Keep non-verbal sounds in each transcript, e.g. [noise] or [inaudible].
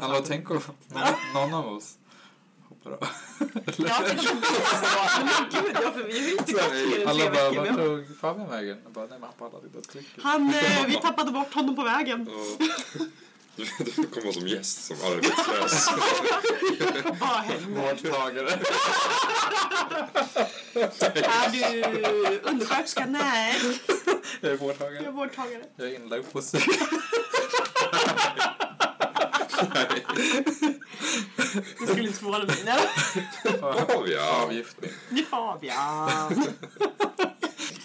Hallå, tänk om någon, av oss hoppar av. Ja, tänk om det är så. Men gud, ja, för vi har ju inte gått mer än Alla tre bara, veckor. vart tog Fabian vägen? Jag bara, nej men han pallade inte att trycka. Han, eh, [laughs] vi tappade bort honom på vägen. Ja. Du du får komma som gäst, som arbetslös. Vad hände? Vårdtagare. Är du undersköterska? Nej. Jag är Jag är vårdtagare. Jag är inlagd på psyk. [laughs] Det skulle inte förvåna mig. Nej. Fabian. Avgiftning. Det är Fabian.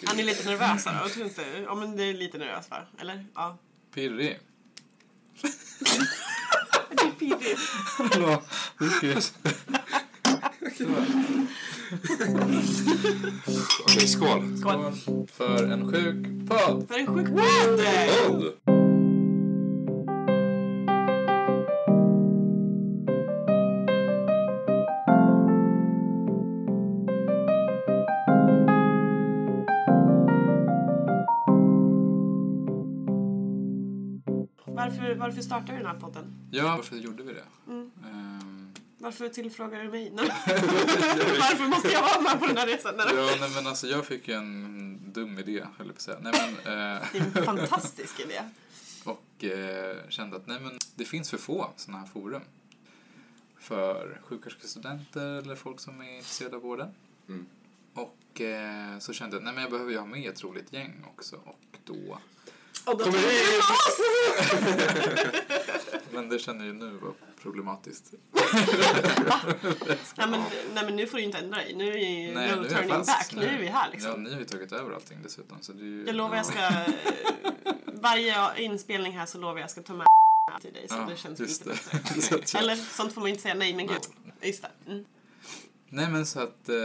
Han är lite nervös. här. Jag tror inte... Ja, men det är lite nervös, va? Eller? Ja. Pirrig. Det är pirrigt. Hallå, skrevs Okej, skål. Skål. För en sjuk podd. För en sjuk podd! Varför, startade vi den här podden? Ja, varför gjorde vi det? Mm. Ehm, Varför tillfrågar du mig? [laughs] Varför måste jag vara med på den här resan? Nej. ja, nej men alltså jag fick ju en dum idé, höll jag på att säga. Nej men, eh, Det är en fantastisk idé. och eh, kände att nej men det finns för få sådana här forum. För sjuksköterskestudenter eller folk som är intresserade av vården. Mm. Och eh, så kände jag att nej men jag behöver ju ha med ett roligt gäng också. Och då, Och då Kommer hit! vi oss! [laughs] men det känner jag ju nu var problematiskt. [laughs] Nej men, nej men nu får du inte ändra dig. Nu är ju Nej, no nu är jag turning fast. back. Nu är vi här liksom. Ja, ni har ju tagit över allting dessutom. Så det är ju, Jag lovar jag ska... [laughs] Varje inspelning här så lovar jag ska ta med till dig så Ja, det känns just lite det. bättre. Så att jag- Eller sånt får man inte säga nej men gud. Just det. Mm. Nej men så att eh,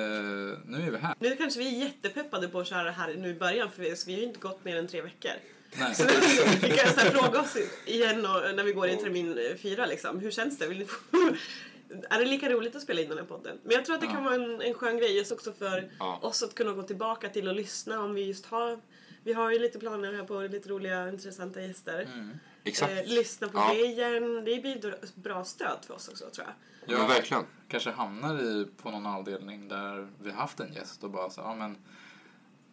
nu är vi här. Nu kanske vi är jättepeppade på att köra det här nu i början för vi, vi har ju inte gått mer än tre veckor. Nej. Så vi kan så fråga oss igen och, när vi går in termin eh, fyra liksom. Hur känns det? Vill ni få, [laughs] är det lika roligt att spela in den här podden? Men jag tror att det Ja. kan vara en, en skön grej just också för Ja. oss att kunna gå tillbaka till och lyssna om vi just har vi har ju lite planer här på lite roliga intressanta gäster. Mm. Exakt. Eh, lyssna på Ja. det igen. Det blir ett bra stöd för oss också tror jag. Ja, men verkligen. kanske hamnar i på någon avdelning där vi har haft en gäst och bara så ja men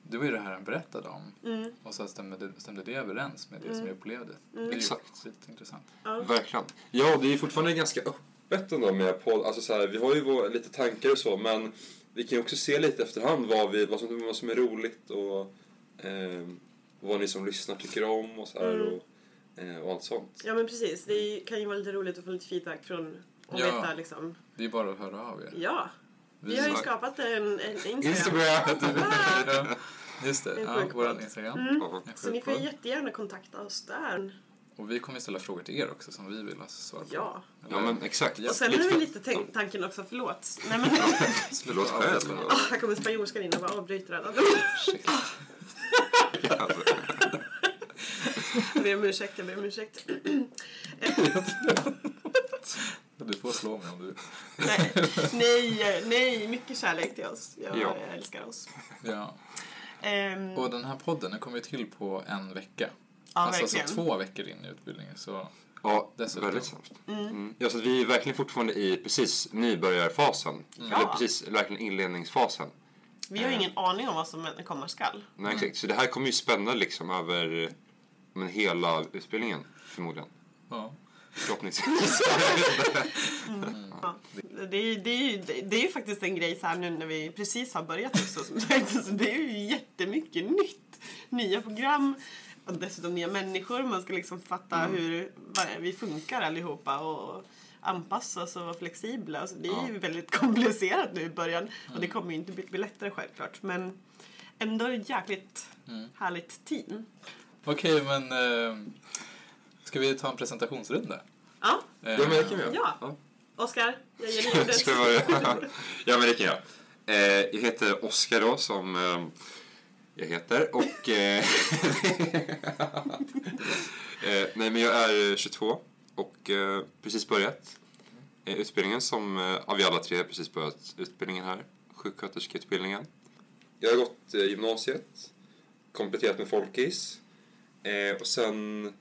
det var ju det här han berättade om. Mm. Och så stämde det, stämde det överens med det som jag upplevde. Det är Exakt. lite intressant. Ja. Verkligen. Ja, det är fortfarande ganska öppet ändå med podd. Alltså så här, vi har ju vår, lite tankar och så, men vi kan ju också se lite efterhand vad, vi, vad, som, vad som är roligt och eh, vad ni som lyssnar tycker om och så här Mm. och, eh, och allt sånt. ja men precis. Det kan ju vara lite roligt att få lite feedback från och Ja. veta liksom. Det är bara att höra av er. Ja. Vi har ju skapat en, en Instagram. Instagram! [laughs] Ja, Just det, ja, vår. Instagram. Mm. Så ni får jättegärna kontakta oss där. Och vi kommer ställa frågor till er också som vi vill ha svar på. Ja. Ja, men exakt. Och sen för- det lite tanken också, förlåt. [laughs] Nej men, Förlåt själv. Åh, här kommer spanjorskan in och bara avbryter alla. [laughs] Jag ber om ursäkt, jag ber om ursäkt. [clears throat] Du får slå mig om du Nej, nej, nej, mycket kärlek till oss. Jag Ja. älskar oss. Ja. Ehm, Och den här podden den kom ju till på en vecka. Ja, alltså så verkligen. två veckor in i utbildningen. Så Ja, Dessutom. väldigt snabbt. Mm. Ja, så vi är verkligen fortfarande i precis nybörjarfasen. Eller Ja. precis, verkligen inledningsfasen. vi har ingen aning om vad som komma skall. Nej, exakt. Så det här kommer ju spänna liksom över men, hela utbildningen, förmodligen. ja. Förhoppningsvis. [laughs] Ja. Det, är, det, är, det är ju faktiskt en grej så här nu när vi precis har börjat också. som sagt, så Det är ju jättemycket nytt. Nya program och dessutom nya människor. Man ska liksom fatta hur vad vi funkar allihopa och anpassa oss och vara flexibla. Alltså det är ju väldigt komplicerat nu i början och det kommer ju inte bli lättare självklart. Men ändå ett jäkligt härligt team. Okej, men eh, ska vi ta en presentationsrunda? Ja, Eh, ja, men det kan vi göra. Ja. Oskar, jag ger dig ordet. Ska jag börja? [laughs] ja, men det kan jag. Eh, jag heter Oskar då, som eh, jag heter. Och... Eh, [laughs] eh, nej, men jag är 22 och eh, precis börjat eh, utbildningen som eh, av vi alla tre precis börjat utbildningen här. Sjuksköterskeutbildningen. Jag har gått eh, gymnasiet, kompletterat med folkis eh, och sen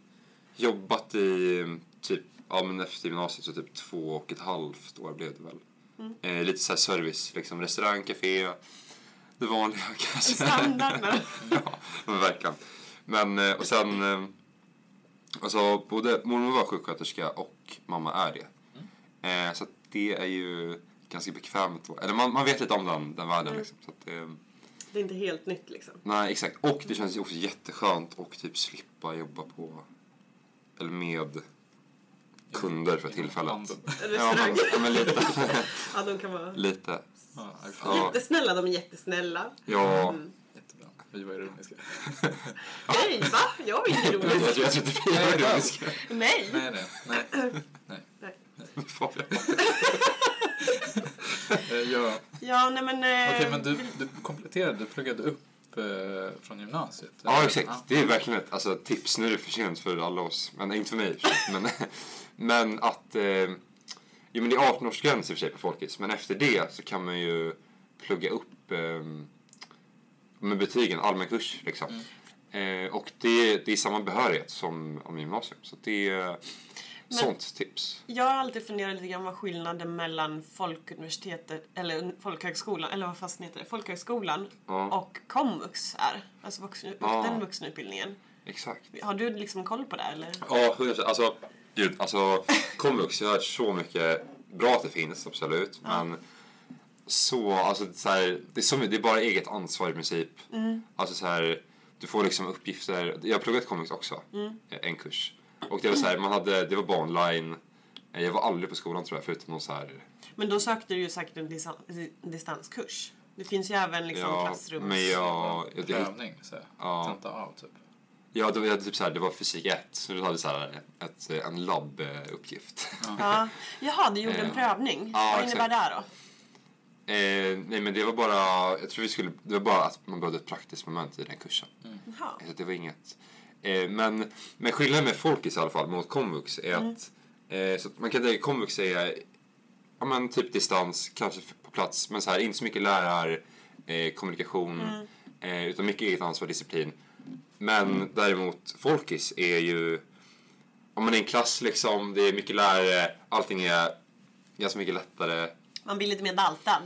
jobbat i typ ja, men efter gymnasiet så typ två och ett halvt år blev det väl. Mm. Eh, lite så här service, liksom restaurang, café, det vanliga kanske. Standard. men- [laughs] ja, men verkligen. Men, eh, och sen, eh, alltså både mormor var sjuksköterska och mamma är det. Eh, så att det är ju ganska bekvämt. Eller man, man vet lite om den, den världen Mm. liksom. Så att, eh, Det är inte helt nytt liksom. nej, exakt. Och det känns ju också jätteskönt att typ slippa jobba på, eller med kunder för tillfället. Ja, men, lite. [laughs] Ja, de kan vara lite. Ja. Ja. jättesnälla. De är jättesnälla. Ja. Mm. Jättebra. Vi var ironiska. [laughs] Nej, va? Jag var inte ironisk. jag, tror inte vi är ironiska. Nej. Nej, nej, nej. nej. Nej. Fabian. [laughs] Eh, Ja. Ja, nej men... eh, Okej, men du, du kompletterade, du pluggade upp eh, från gymnasiet? Ja, eller? exakt. Det är verkligen ett alltså, tips. Nu är det för sent för alla oss. Men inte för mig men, [laughs] men att... Eh, jo, men det är 18-årsgräns i och för sig på Folkis. Men efter det så kan man ju plugga upp eh, med betygen, allmän kurs liksom. Eh, och det, det är samma behörighet som om gymnasium. Så det är sånt tips. Jag har alltid funderat lite grann vad skillnaden mellan folkuniversitetet, eller folkhögskolan, eller vad fast heter det, folkhögskolan Ja. och komvux är. Alltså vuxen, Ja. den vuxenutbildningen. Exakt. Har du liksom koll på det eller? Ja, 100%. Alltså, gud, alltså komvux, jag har hört så mycket bra att det finns, absolut. Men så, alltså så här, det, är så det är bara eget ansvar i princip. Alltså så här, du får liksom uppgifter. Jag har pluggat komvux också, eh, en kurs. Och det var så här, man hade, det var. Eh, Jag var aldrig på skolan tror jag, förutom någon så här, Men då sökte du ju säkert en distanskurs. Det finns ju även liksom ja, klassrums... men jag, jag, Prövning, så här. Ja. Tenta av, typ. ja, det var typ så här, det var fysik 1, så du hade så här ett, en labbuppgift. Ja. Jaha, du gjorde en Eh, prövning. ja, vad innebär det då? Eh, nej men det var bara, jag tror vi skulle, det var bara att man behövde ett praktiskt moment i den kursen. Jaha. Så det var inget. Eh, men, men skillnaden med Folkis i alla fall mot komvux är att, eh, så att man kan tänka komvux är, ja men typ distans, kanske på plats, men så här, inte så mycket lärar, eh, kommunikation, eh, utan mycket eget ansvar, disciplin. Men däremot Folkis är ju, om man är en klass liksom, det är mycket lärare, allting är ganska mycket lättare. Man blir lite mer daltad.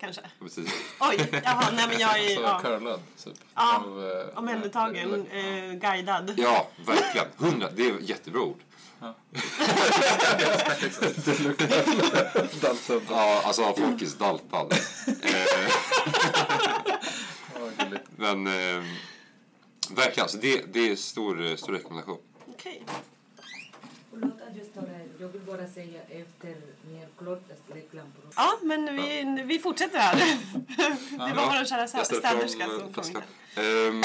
Kanske. Det? Oj, jaha, nej men jag är... Så Ja. curlad, typ. Ja, Av, eh, Omhändertagen, Ja. eh, guidad. Ja, verkligen. Hundra. Det är ett jättebra ord. Ja, alltså folkis daltad. Eh, Ja. Men eh, verkligen, alltså det, det är stor, stor rekommendation. Okej. Att jag vill bara säga efter ner Klottas reklampro. Ja, men vi, vi fortsätter här. Det var Ja, vår kära städerska fram, eh, som kom. Ehm,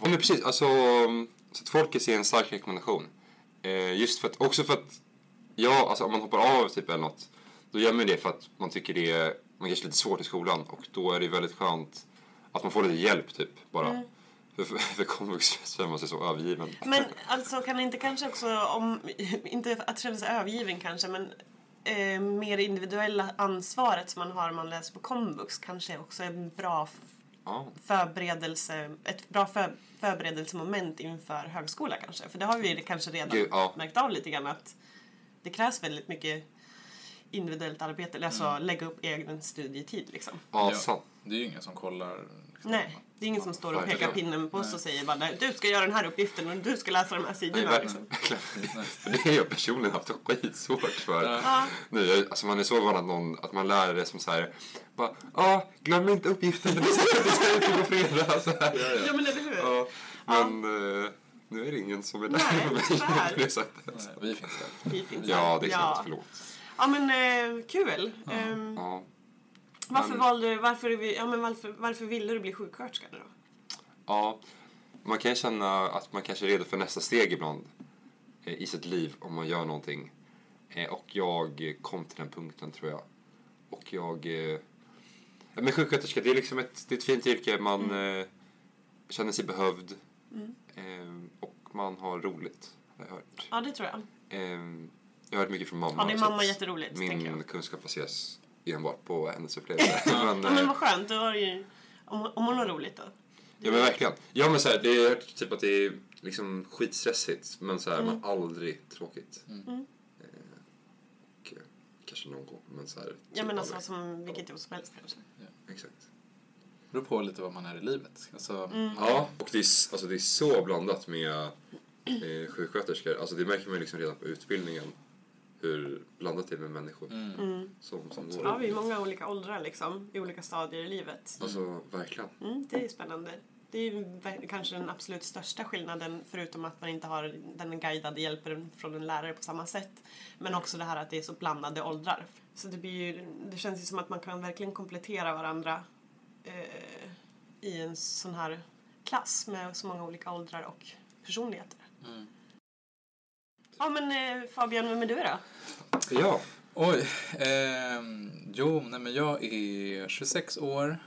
ja, men precis, alltså så att folkis är en stark rekommendation. Eh, just för att, också för att, ja, alltså om man hoppar av typ eller något, då gör man det för att man tycker det är, man kanske är lite svårt i skolan och då är det väldigt skönt att man får lite hjälp typ bara. Mm. För, för, komvux känner man sig så övergiven. Men alltså kan det inte kanske också, om, inte att känna sig övergiven kanske, men eh, mer individuella ansvaret som man har om man läser på komvux kanske också är en bra Ja, förberedelse, ett bra för, förberedelsemoment inför högskola kanske. För det har vi kanske redan Gud, ja. märkt av lite grann att det krävs väldigt mycket individuellt arbete, eller alltså lägga upp egen studietid liksom. ja, Ja. Det är ju ingen som kollar. Liksom. Nej, det är ingen som står och pekar Verkligen. pinnen på oss och säger bara "Nej, du ska göra den här uppgiften och du ska läsa de här sidorna. Liksom. [laughs] det har jag personligen haft skitsvårt för. Ja. Ja. Nu, alltså man är så van att, någon, att man lär det som så här, bara, ja, glöm inte uppgiften, [laughs] det ska ut på fredag. Så här. ja, men eller hur? Ja, men eh, nu är det ingen som är där Nej, för mig tyvärr. [laughs] på det sättet. Nej, vi finns där. Vi finns Ja, här. det är sant. Förlåt. Ja, men eh, kul. Ja. Varför men- valde du, varför, är ja, men varför, varför ville du bli sjuksköterska då? ja, man kan känna att man kanske är redo för nästa steg ibland eh, i sitt liv om man gör någonting. Eh, Och jag kom till den punkten tror jag. Och jag... eh, Men sjuksköterska, det är liksom ett, det är ett fint yrke. Man eh, känner sig behövd. Eh, och man har roligt, har jag hört. Ja, det tror jag. Jag har hört mycket från mamma. Ja, din så mamma är jätteroligt, Min kunskap baseras enbart på hennes upplevelser. [laughs] men, Ja, men eh, vad skönt. Då har ju, om, om hon har roligt då. ja men verkligen. Ja men så här, det är typ att det är liksom skitstressigt men så här, Mm. men aldrig tråkigt. Mm. Mm. Eh, och, kanske någon gång, men så här. Ja men typ alltså aldrig. som vilket jobb som helst kanske. Exakt. Det beror på lite vad man är i livet. Alltså, Mm. Ja, och det är, alltså, det är så blandat med eh, sjuksköterskor. Alltså det märker man liksom redan på utbildningen hur blandat det är med människor mm. Mm. som, som går. Ja, vi är många olika åldrar liksom, i olika stadier i livet. Alltså verkligen. Mm, det är spännande. Det är ju kanske den absolut största skillnaden förutom att man inte har den guidade hjälpen från en lärare på samma sätt. Men också det här att det är så blandade åldrar. Så det, blir ju, det känns ju som att man kan verkligen komplettera varandra eh, i en sån här klass med så många olika åldrar och personligheter. Mm. Ja men eh, Fabian, vem är du då? Ja. Oj. ehm, jo, nej men jag är 26 år.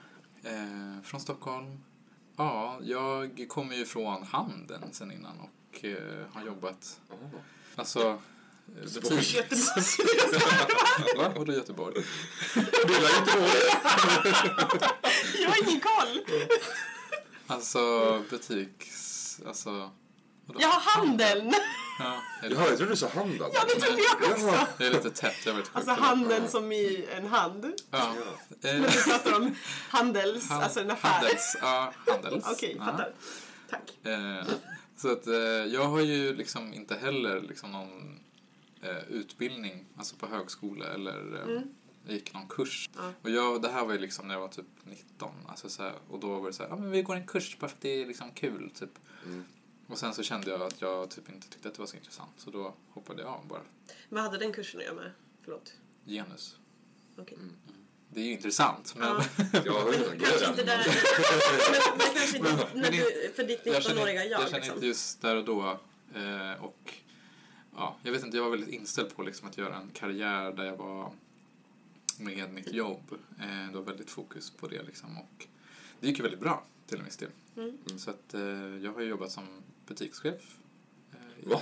Eh, från Stockholm. Ja, jag kommer ju från handeln sen innan och eh, har jobbat, Oh. alltså eh, butik. [laughs] Göteborg. Va? Vadå Göteborg? Gillar Göteborg. Jag har ingen koll! Alltså butiks... Alltså... vadå? Ja, handeln! Ja, Jaha, jag trodde du sa handeln. Ja, det trodde jag också! Det är lite tätt, jag vet Alltså handeln som i en hand. Ja. Men Eh, du pratar om handels, han- alltså en affär. Handels, ja, handels. Okej, Ja. fattar. Tack. Eh, så att eh, jag har ju liksom inte heller liksom någon utbildning, alltså på högskola eller Mm. jag gick någon kurs. Ja. Och jag, det här var ju liksom när jag var typ 19, alltså så här, och då var det så här, ja men vi går en kurs bara för att det är liksom kul typ. Mm. Och sen så kände jag att jag typ inte tyckte att det var så intressant så då hoppade jag av bara. Vad hade den kursen att göra med? Förlåt. Genus. Okej. Det är ju intressant men Ja. [laughs] Jag har inte Kanske inte där... men, men kanske inte Men- när du, för ditt jag känner, 19-åriga jag. jag känner liksom. inte just där och då. Eh, och ja, jag vet inte, jag var väldigt inställd på liksom att göra en karriär där jag var med mitt jobb. Eh, det var väldigt fokus på det liksom. Och det gick ju väldigt bra till en viss del. Mm. Så att eh, jag har ju jobbat som butikschef. Eh, Va?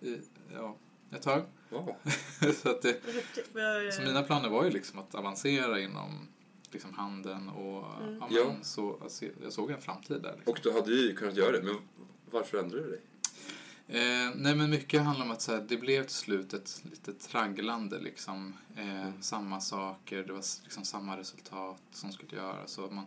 I, ja, ett tag. Wow. [laughs] så att det, så mina planer var ju liksom att avancera inom liksom handeln och Mm. ja, Ja. men så, jag såg en framtid där. Liksom. Och du hade ju kunnat göra det, men varför ändrade du dig? Eh, nej men mycket handlar om att så här, det blev till slut ett lite tragglande liksom. Eh, Samma saker, det var liksom samma resultat som skulle göras. Så man,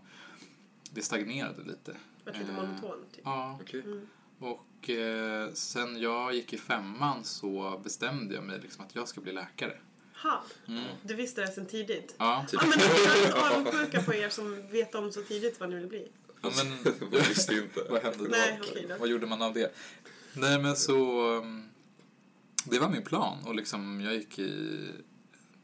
det stagnerade lite. Vart lite Eh, monotont. Typ. Ja, Okej. Mm. och eh, sen jag gick i femman så bestämde jag mig liksom att jag ska bli läkare. Ha, Mm. du visste det sen tidigt. Ja, Typ. Ja, men jag är avundsjuka på er som vet om så tidigt vad ni vill bli. ja men [laughs] Jag visste inte. vad hände då? Nej, då. Vad gjorde man av det? Nej men så... um, Det var min plan och liksom jag gick i,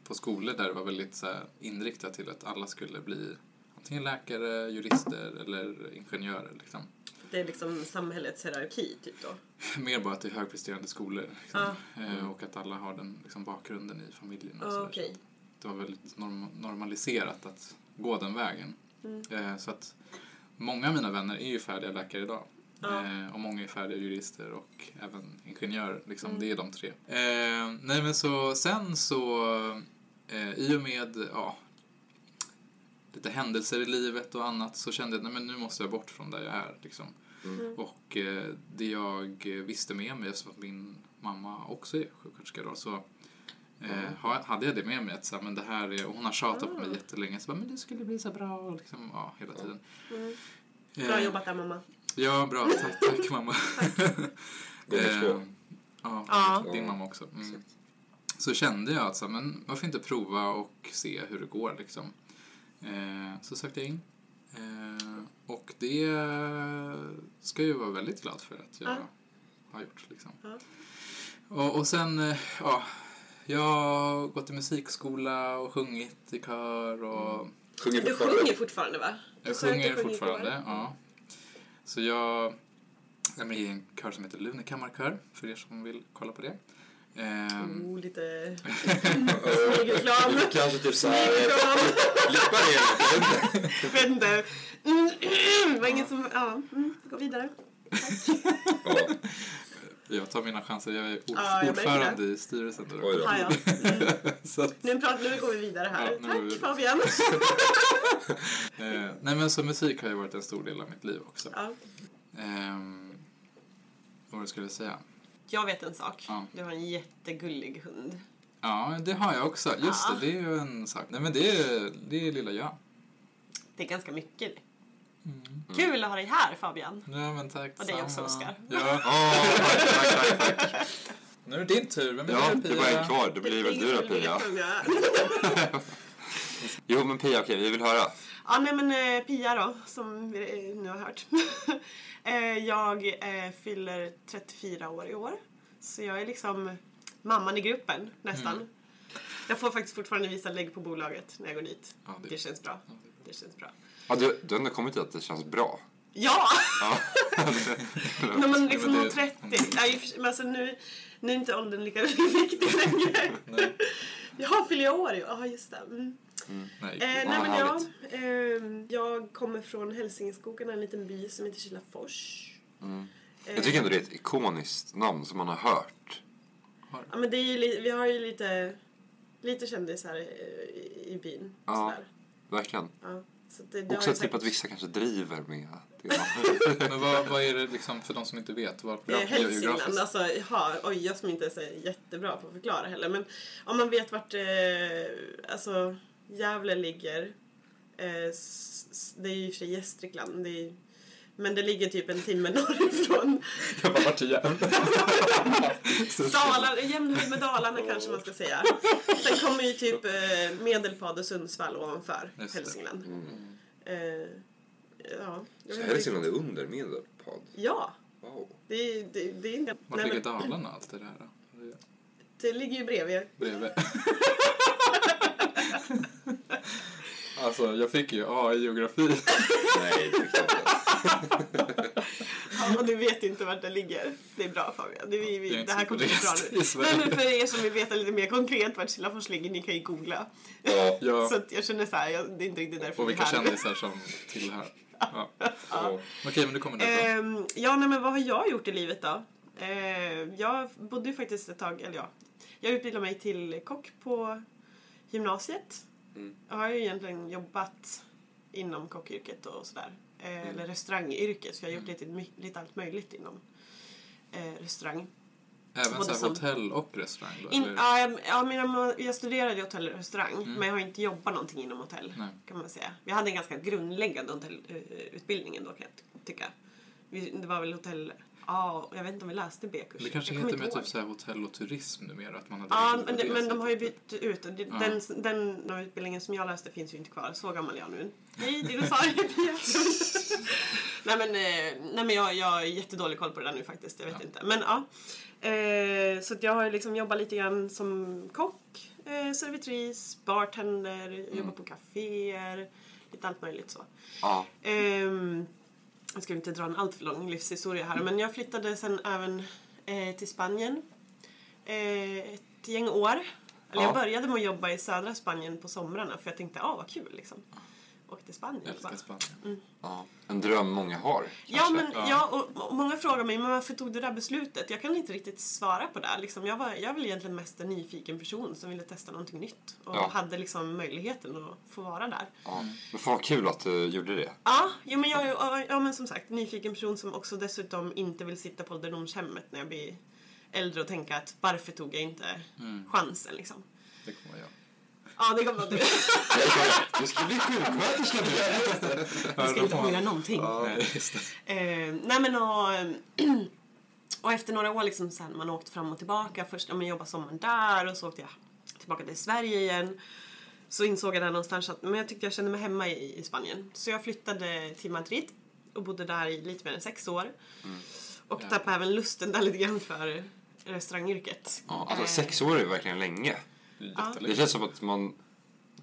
på skolor där det var väldigt så här, inriktat till att alla skulle bli antingen läkare, jurister eller ingenjörer. Liksom. Det är liksom samhällets hierarki typ då. [laughs] Mer bara till högpresterande skolor. Liksom. Ja. Eh, Och att alla har den liksom, bakgrunden i familjen. Och där. okej. Det var väldigt norm normaliserat att gå den vägen. Mm. Eh, Så att många av mina vänner är ju färdiga läkare idag. Ja. Eh, och många är färdiga jurister och även ingenjörer. Liksom. Mm. Det är de tre. Eh, nej men så sen så eh, i och med ja, lite händelser i livet och annat så kände jag att nej, men nu måste jag bort från där jag är. Liksom. Mm. Och eh, det jag visste med mig, eftersom att min mamma också är sjuksköterska då, så eh, ha- hade jag det med mig att så här, men det här är, och hon har tjatat på mig Ah. jättelänge, så bara, men det skulle bli så bra och liksom, ja, hela tiden. Mm. Bra Eh, jobbat där mamma. Ja, bra. [laughs] Tack, tack mamma. Två. [laughs] Eh, ja, Ja. din mamma också. Mm. Så kände jag att så här, men varför inte prova och se hur det går liksom. Eh, så sökte jag in. Eh, och det ska jag vara väldigt glad för att jag Ja. har gjort. Liksom. Ja. Och, och sen, eh, ja, jag har gått i musikskola och sjungit i kör och Sjunger Du fortfarande? sjunger fortfarande va? Du jag sjunger sjunger fortfarande, ja. Så jag är med i en kör som heter Lune kammarkör, för er som vill kolla på det. Ehm, Oh, lite [laughs] smygreklam. Kanske typ såhär... Smygreklam. Lippa ner lite. Vet inte. Mm, det var ingen som... Ja, mm, gå vidare. Ja. jag tar mina chanser, jag är ord- Ja, jag ordförande i styrelsen. Där. Oj då. Ja, ja. Mm. [laughs] så att, Nu, pratar, nu går vi vidare här. Ja, vi Tack vidare. Fabian. [laughs] eh, nej men så musik har ju varit en stor del av mitt liv också. Ja. Ehm, vad du skulle säga. Jag vet en sak. Ja. Du har en jättegullig hund. Ja, det har jag också. Just Ja. det, det är ju en sak. Nej, men det är, det är lilla jag. Det är ganska mycket. Mm. Kul att ha dig här Fabian. Ja, men tack Och dig också. Oskar. Ja, Åh, tack, tack, tack, tack. [laughs] nu är det din tur. Vem är Ja, det, det var en kvar. Det blir väl ingen du då, Pia? [laughs] [laughs] Jo, men Pia, okej, vi vill höra. Ja, nej men eh, Pia då, som vi eh, nu har hört. [laughs] eh, jag eh, fyller 34 år i år. Så jag är liksom mamman i gruppen, nästan. Mm. Jag får faktiskt fortfarande visa lägg på bolaget när jag går dit. Ja, det... det- känns bra. Det känns bra. Ja, du, du har ändå kommit till att det känns bra. Ja! Ja. [laughs] [laughs] När man liksom det- 30. Ja, i och för sig, men alltså nu, nu är inte åldern lika viktig längre. Nej. Jaha, fyller jag år? Ja, just det. Mm. Nej. Eh, nej, Ja, men jag, eh, jag kommer från Hälsingeskogen, en liten by som heter Kilafors. Mm. Eh, Jag tycker ändå det är ett ikoniskt namn som man har hört. Ja, men det är ju, li- vi har ju lite, lite kändisar i, i, i byn. Ja. Sådär. Verkligen. Ja. Så det, Också typ säkert- att vissa kanske driver med det. [laughs] Men vad, vad är det liksom för de som inte vet? Vad, Eh, Hälsingland, alltså, ja, oj, jag som inte är så jättebra på att förklara heller. Men om man vet vart eh, alltså, Gävle ligger. Eh, det är ju i och för sig Gästrikland. Det är, men det ligger typ en timme [laughs] norrifrån. Jag bara, vart är? [laughs] Dalarna, jämnhöjd med Dalarna kanske man ska säga. Sen kommer ju typ eh, Medelpad och Sundsvall ovanför Just det. Hälsingland. Mm. Eh, ja, Så Hälsingland inte. är under Medelpad? Ja, Wow. det, är- det, det, är en- Vart nej, ligger men Dalarna allt det där? då? Det ligger ju bredvid. Bredvid. [laughs] alltså, jag fick ju A i geografi. Nej, det fick jag inte. Ja, och du vet inte vart det ligger. Det är bra Fabian. Det, vi, vi, inte det här kommer bli bra nu. Nej, men för er som vill veta lite mer konkret vart Kilafors ligger, ni kan ju googla. Ja. Ja, Så att jag känner så här, jag, det är inte riktigt därför och vi är vilka här. kändisar som tillhör. Ja. Ja. Okej, men du kommer därifrån. Ehm, ja, nej, men vad har jag gjort i livet då? Ehm, jag bodde ju faktiskt ett tag, eller ja, jag utbildade mig till kock på gymnasiet. Mm. Jag har ju egentligen jobbat inom kockyrket och sådär. Eh, Mm. Eller restaurangyrket, för jag har gjort lite, lite allt möjligt inom eh, restaurang. Även både så här som- hotell och restaurang då? In, ja, jag, ja, men jag, studerade i hotell och restaurang, Mm. men jag har inte jobbat någonting inom hotell. Nej. kan man säga. Vi hade en ganska grundläggande hotellutbildning ändå kan jag tycka. Det var väl hotell... Ja, jag vet inte om vi läste B-kurs. Det kanske heter med inte typ så här hotell och turism numera. Att man hade Ja, men, det, men de har ju bytt ut. Ja. Den, den, den utbildningen som jag läste finns ju inte kvar. Så gammal är jag nu. Hej dinosaurier! [laughs] nej men, eh, nej, men jag, jag har jättedålig koll på det där nu faktiskt. Jag vet Ja. inte. Men ja. Eh, så jag har liksom jobbat lite grann som kock, eh, servitris, bartender, Mm. jobbat på kaféer. Lite allt möjligt så. Ja. Ehm, jag ska inte dra en allt för lång livshistoria här, men jag flyttade sen även eh, till Spanien eh, ett gäng år. Eller Ja. jag började med att jobba i södra Spanien på somrarna för jag tänkte, ah vad kul liksom. Åkte till Spanien. Jag älskar. Spanien. ja. En dröm många har. Ja, kanske. men, Ja. ja. och, och många frågar mig, men varför tog du det där beslutet? Jag kan inte riktigt svara på det. Liksom, jag, var, jag är väl egentligen mest en nyfiken person som ville testa någonting nytt. Och Ja. hade liksom möjligheten att få vara där. Ja. Men fan vad kul att du gjorde det. Ja, jo, men jag är ja, ja, men som sagt nyfiken person som också dessutom inte vill sitta på ålderdomshemmet när jag blir äldre och tänka att varför tog jag inte Mm. chansen liksom. Det kommer jag. Ja, det kommer du. Du ska bli sjuksköterska nu. Jag ska inte ångra någonting. Eh, nej men och, [clears throat] och efter några år liksom sen man åkt fram och tillbaka. Först ja, men jobbade sommaren där och så åkte jag tillbaka till Sverige igen. Så insåg jag där någonstans att men jag tyckte jag kände mig hemma i, i Spanien. Så jag flyttade till Madrid och bodde där i lite mer än sex år. Och Ja. tappade även lusten där lite grann för restaurangyrket. Ja, alltså sex år är verkligen länge. Ja. Det jättelänge. känns som att man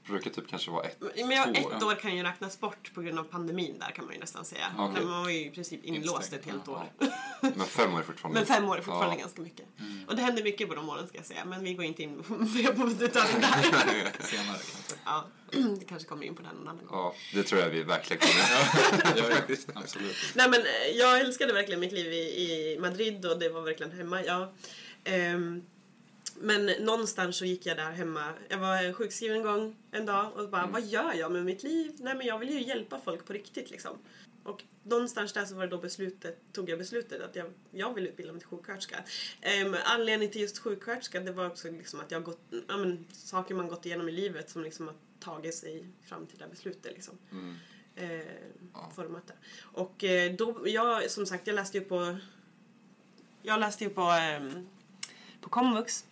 brukar typ kanske vara ett, Men jag, två ett år kan ju räknas bort på grund av pandemin där kan man ju nästan säga. För Man var ju i princip inlåst ett helt ja. år. [laughs] Men fem år är fortfarande... Men fem år är fortfarande Ja. ganska mycket. Och det hände mycket på de åren ska jag säga. Men vi går inte in mer på [laughs] detaljer där. [laughs] Senare kanske. ja, [clears throat] det kanske kommer in på den någon annan gång. Ja, det tror jag vi verkligen kommer Ja, ja, absolut. Nej men eh, jag älskade verkligen mitt liv i, i Madrid och det var verkligen hemma. Ja. Ehm, men någonstans så gick jag där hemma. Jag var sjukskriven en gång en dag och bara, vad gör jag med mitt liv? Nej men jag vill ju hjälpa folk på riktigt liksom. Och någonstans där så var det då beslutet, tog jag beslutet att jag, jag vill utbilda mig till sjuksköterska. Um, anledningen till just sjuksköterska det var också liksom att jag gått, ja, men, saker man gått igenom i livet som liksom har tagit sig fram till det här beslutet. Liksom. Mm. Eh, Ja. format det. Och eh, då, jag, som sagt, jag läste ju på, jag läste ju på, ehm, på komvux.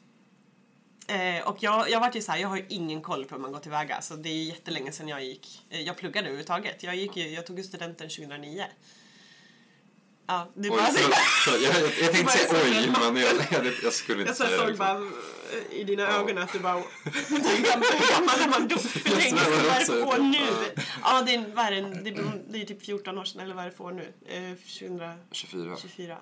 Eh, och jag, jag vart ju så här, jag har ju ingen koll på hur man går tillväga. Så det är jättelänge sedan jag gick, eh, jag pluggade överhuvudtaget. Jag, gick ju, jag tog ju studenten 2009. Ja, det Oj, var förlåt, förlåt. Jag, jag, jag tänkte säga bara oj, men jag, jag, jag skulle inte Jag säga såg det. bara eh, i dina Ja. ögon att du bara... [laughs] Hur gammal är man då? Hur länge Jag det också- för år nu? Ja, det är, vad är det, det, är, det är typ 14 år sedan, eller vad är det för nu? Eh, 24. 2024.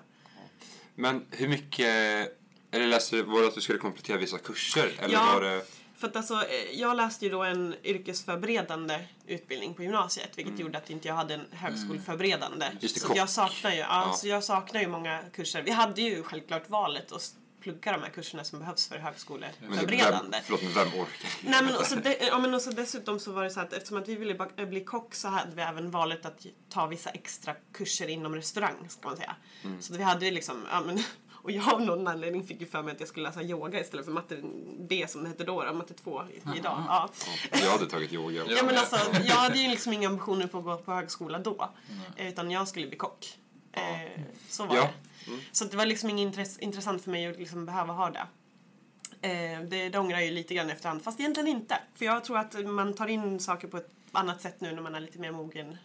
Men hur mycket... Eller läste du, var det att du skulle komplettera vissa kurser? Eller Ja. var det... För att alltså, eh, jag läste ju då en yrkesförberedande utbildning på gymnasiet vilket gjorde att inte jag hade en högskoleförberedande. Mm. Just det, så jag saknar ju, ja, Ja. Så jag saknar ju många kurser. Vi hade ju självklart valet att plugga de här kurserna som behövs för högskoleförberedande. vem, förlåt, men vem orkar? Nej men och så, de, ja, men och så dessutom så var det så att eftersom att vi ville bli kock så hade vi även valet att ta vissa extra kurser inom restaurang ska man säga. Mm. Så vi hade ju liksom, ja men och jag av någon anledning fick ju för mig att jag skulle läsa yoga istället för matte B som det hette då, då matte 2 i- idag. Ja. Ja, jag hade tagit yoga. Ja. Ja men alltså, jag hade ju liksom inga ambitioner på att gå på högskola då. Eh, Utan jag skulle bli kock. Eh, så var Ja. det. Så det var liksom inget intress- intressant för mig att liksom behöva ha det. Eh, det. Det ångrar jag ju lite grann efterhand, fast egentligen inte. För jag tror att man tar in saker på ett annat sätt nu när man är lite mer mogen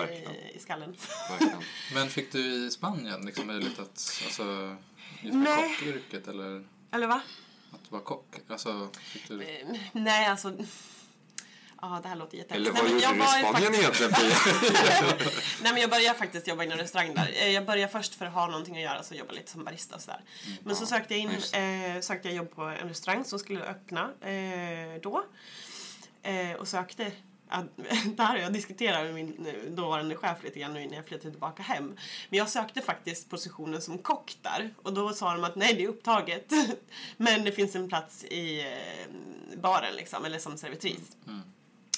Verkligen. i skallen. verkligen. [laughs] Men fick du i Spanien liksom möjlighet att, alltså, just med Nej. kockyrket eller Eller va? att vara kock? Alltså, fick du... Eh, Nej, alltså... Ja, det här låter Eller jättehemskt. vad Nej, men gjorde jag du i Spanien egentligen, Pia? [laughs] Nej men jag började faktiskt jobba inom restaurang där. Eh, Jag började först för att ha någonting att göra så jobba lite som barista och sådär. Men så sökte jag in, eh, sökte jag jobb på en restaurang som skulle öppna eh, då. Eh, och sökte Ja, [laughs] det här har jag diskuterat med min eh, dåvarande chef lite grann nu innan jag flyttade tillbaka hem. Men jag sökte faktiskt positionen som kock där och då sa de att nej det är upptaget. [laughs] Men det finns en plats i eh, baren liksom, eller som servitris.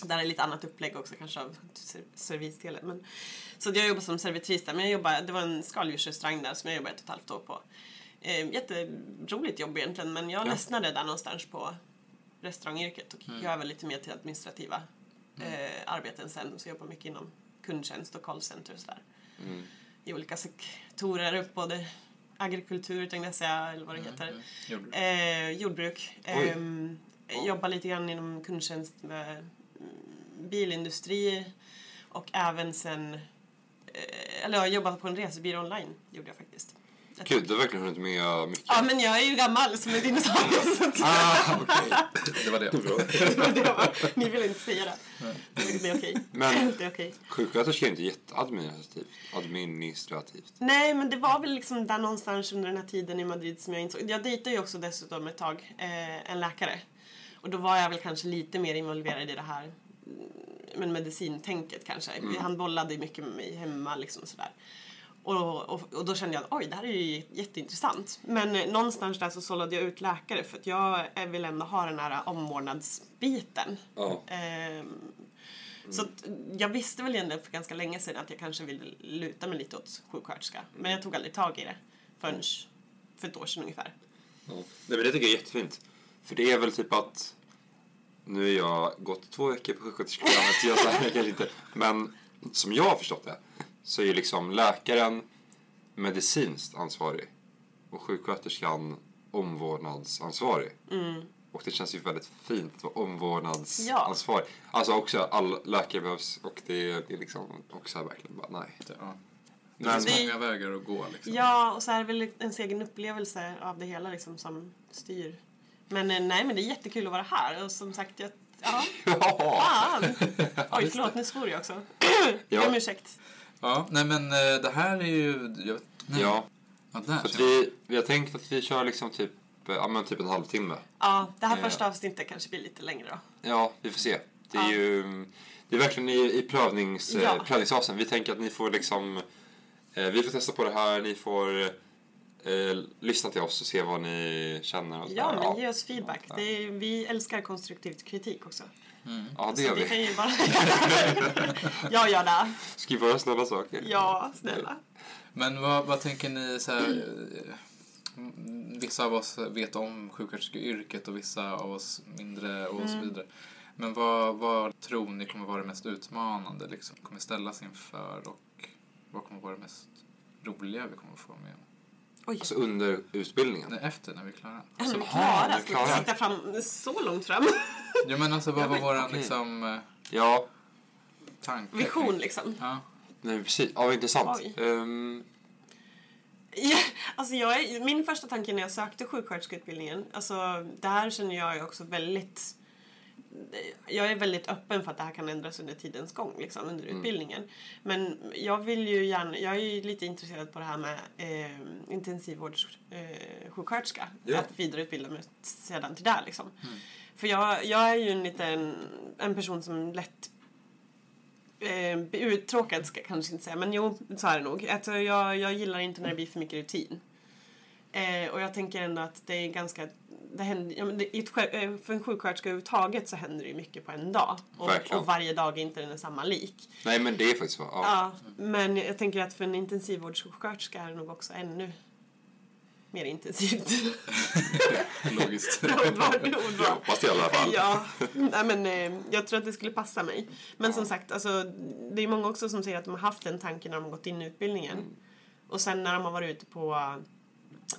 Där är lite annat upplägg också kanske av ser- servisdelen. Men, så jag jobbade som servitris där. Men jag jobbade, det var en skaldjursrestaurang där som jag jobbade ett och ett halvt år på. Eh, jätteroligt jobb egentligen men jag Ja. ledsnade där någonstans på restaurangyrket och gick över lite mer till administrativa eh, arbeten sen. Så jag jobbar mycket inom kundtjänst och callcenter och sådär. Mm. I olika sektorer, både agrikultur tänkte jag säga, eller vad det heter. Jordbruk. Eh, jordbruk. Ehm, jobbar lite grann inom kundtjänst med mm, bilindustri och även sen eh, eller jag jobbade på en resebyrå online gjorde jag faktiskt. Gud, du har verkligen hunnit med mycket. Ja men jag är ju gammal som en dinosaurie Ah, okej. Det var det. det var, ni vill inte säga det. Det är okej. Men- Det är okej. Sjuksköterska är inte jätteadministrativt. Administrativt. Nej, men det var väl liksom där någonstans under den här tiden i Madrid som jag insåg. Jag dejtade ju också dessutom ett tag eh, en läkare. Och då var jag väl kanske lite mer involverad i det här mm, men medicintänket kanske. Han bollade mycket med mig hemma liksom sådär. Och, och, och då kände jag att oj, det här är ju jätteintressant. Men eh, någonstans där så sållade jag ut läkare för att jag eh, vill ändå ha den här omvårdnadsbiten. Ja. Ehm, Så att jag visste väl egentligen för ganska länge sedan att jag kanske ville luta mig lite åt sjuksköterska. Men jag tog aldrig tag i det förrän för ett år sedan ungefär. Ja. Nej, men det tycker jag är jättefint. För det är väl typ att... Nu har jag gått två veckor på sjuksköterskeprogrammet, så jag säger kanske inte. Men som jag har förstått det så är ju liksom läkaren medicinskt ansvarig och sjuksköterskan omvårdnadsansvarig. Mm. Och det känns ju väldigt fint att vara omvårdnadsansvarig. Alltså också, all läkare behövs och det är, det liksom också verkligen bara nej. Ja. Det Men- finns Det- många vägar att gå liksom. Ja, och så är det väl ens egen upplevelse av det hela liksom som styr. Men eh, nej, men det är jättekul att vara här och som sagt, jag, ja, Ja! [laughs] fan. [laughs] Oj, förlåt, nu svor jag också. Jag ber om ursäkt. Ja, nej men eh, det här är ju... Jag vet, nej. Ja, ja där jag. vi, vi har tänkt att vi kör liksom typ, eh, ja, men typ en halvtimme. Ja, det här Ja. första avsnittet kanske blir lite längre då. Ja, vi får se. Det är Ja. ju det är verkligen i, i prövnings, Ja. eh, prövningsfasen. Vi tänker att ni får liksom, eh, vi får testa på det här, ni får eh, lyssna till oss och se vad ni känner. Och så Ja, där. men ge oss feedback. Det är, vi älskar konstruktiv kritik också. Ja, det Så gör vi vi. kan ju bara... [laughs] ja, gör det. Ska vi göra snälla saker? Ja, snälla. Men vad, vad tänker ni så här, eh, mm, Vissa av oss vet om sjuksköterskeyrket och vissa av oss mindre och så vidare. Men vad, vad tror ni kommer vara det mest utmanande? Liksom? Kommer ställas inför och vad kommer vara det mest roliga vi kommer få med om? Oj. Alltså under utbildningen? Nej, efter, när vi är klara. Ja, men vi Jaha, klara. vi Ska klara. vi sitta fram så långt fram? Ja, men alltså vad var våran liksom, eh, Ja, tanke? Vision liksom. Ja. nej precis. Ja, intressant. Ehm, Ja, alltså jag är, min första tanke när jag sökte sjuksköterskeutbildningen, alltså det här känner jag ju också väldigt jag är väldigt öppen för att det här kan ändras under tidens gång, liksom, under Mm. utbildningen. Men jag vill ju gärna, jag är ju lite intresserad på det här med eh, intensivvårdssjuksköterska. Eh. Ja. Att vidareutbilda mig sedan till det liksom. För jag, jag är ju en liten, en person som lätt eh, uttråkad ska jag kanske inte säga, men jo, så är det nog. Att jag, jag gillar inte när det blir för mycket rutin. Eh, och jag tänker ändå att det är ganska... Det händer, ja, men det, eh, för en sjuksköterska överhuvudtaget så händer det ju mycket på en dag. Och, och varje dag är inte den samma lik. nej, men det är faktiskt. Ja. Ja, men jag tänker att för en intensivvårdssjuksköterska är det nog också ännu mer intensivt. [laughs] Logiskt. Ordval, [laughs] Jag ordval. hoppas det i alla fall. Ja, [laughs] nej, men eh, jag tror att det skulle passa mig. Men som sagt, alltså, det är många också som säger att de har haft den tanken när de har gått in i utbildningen. Och sen när de har varit ute på,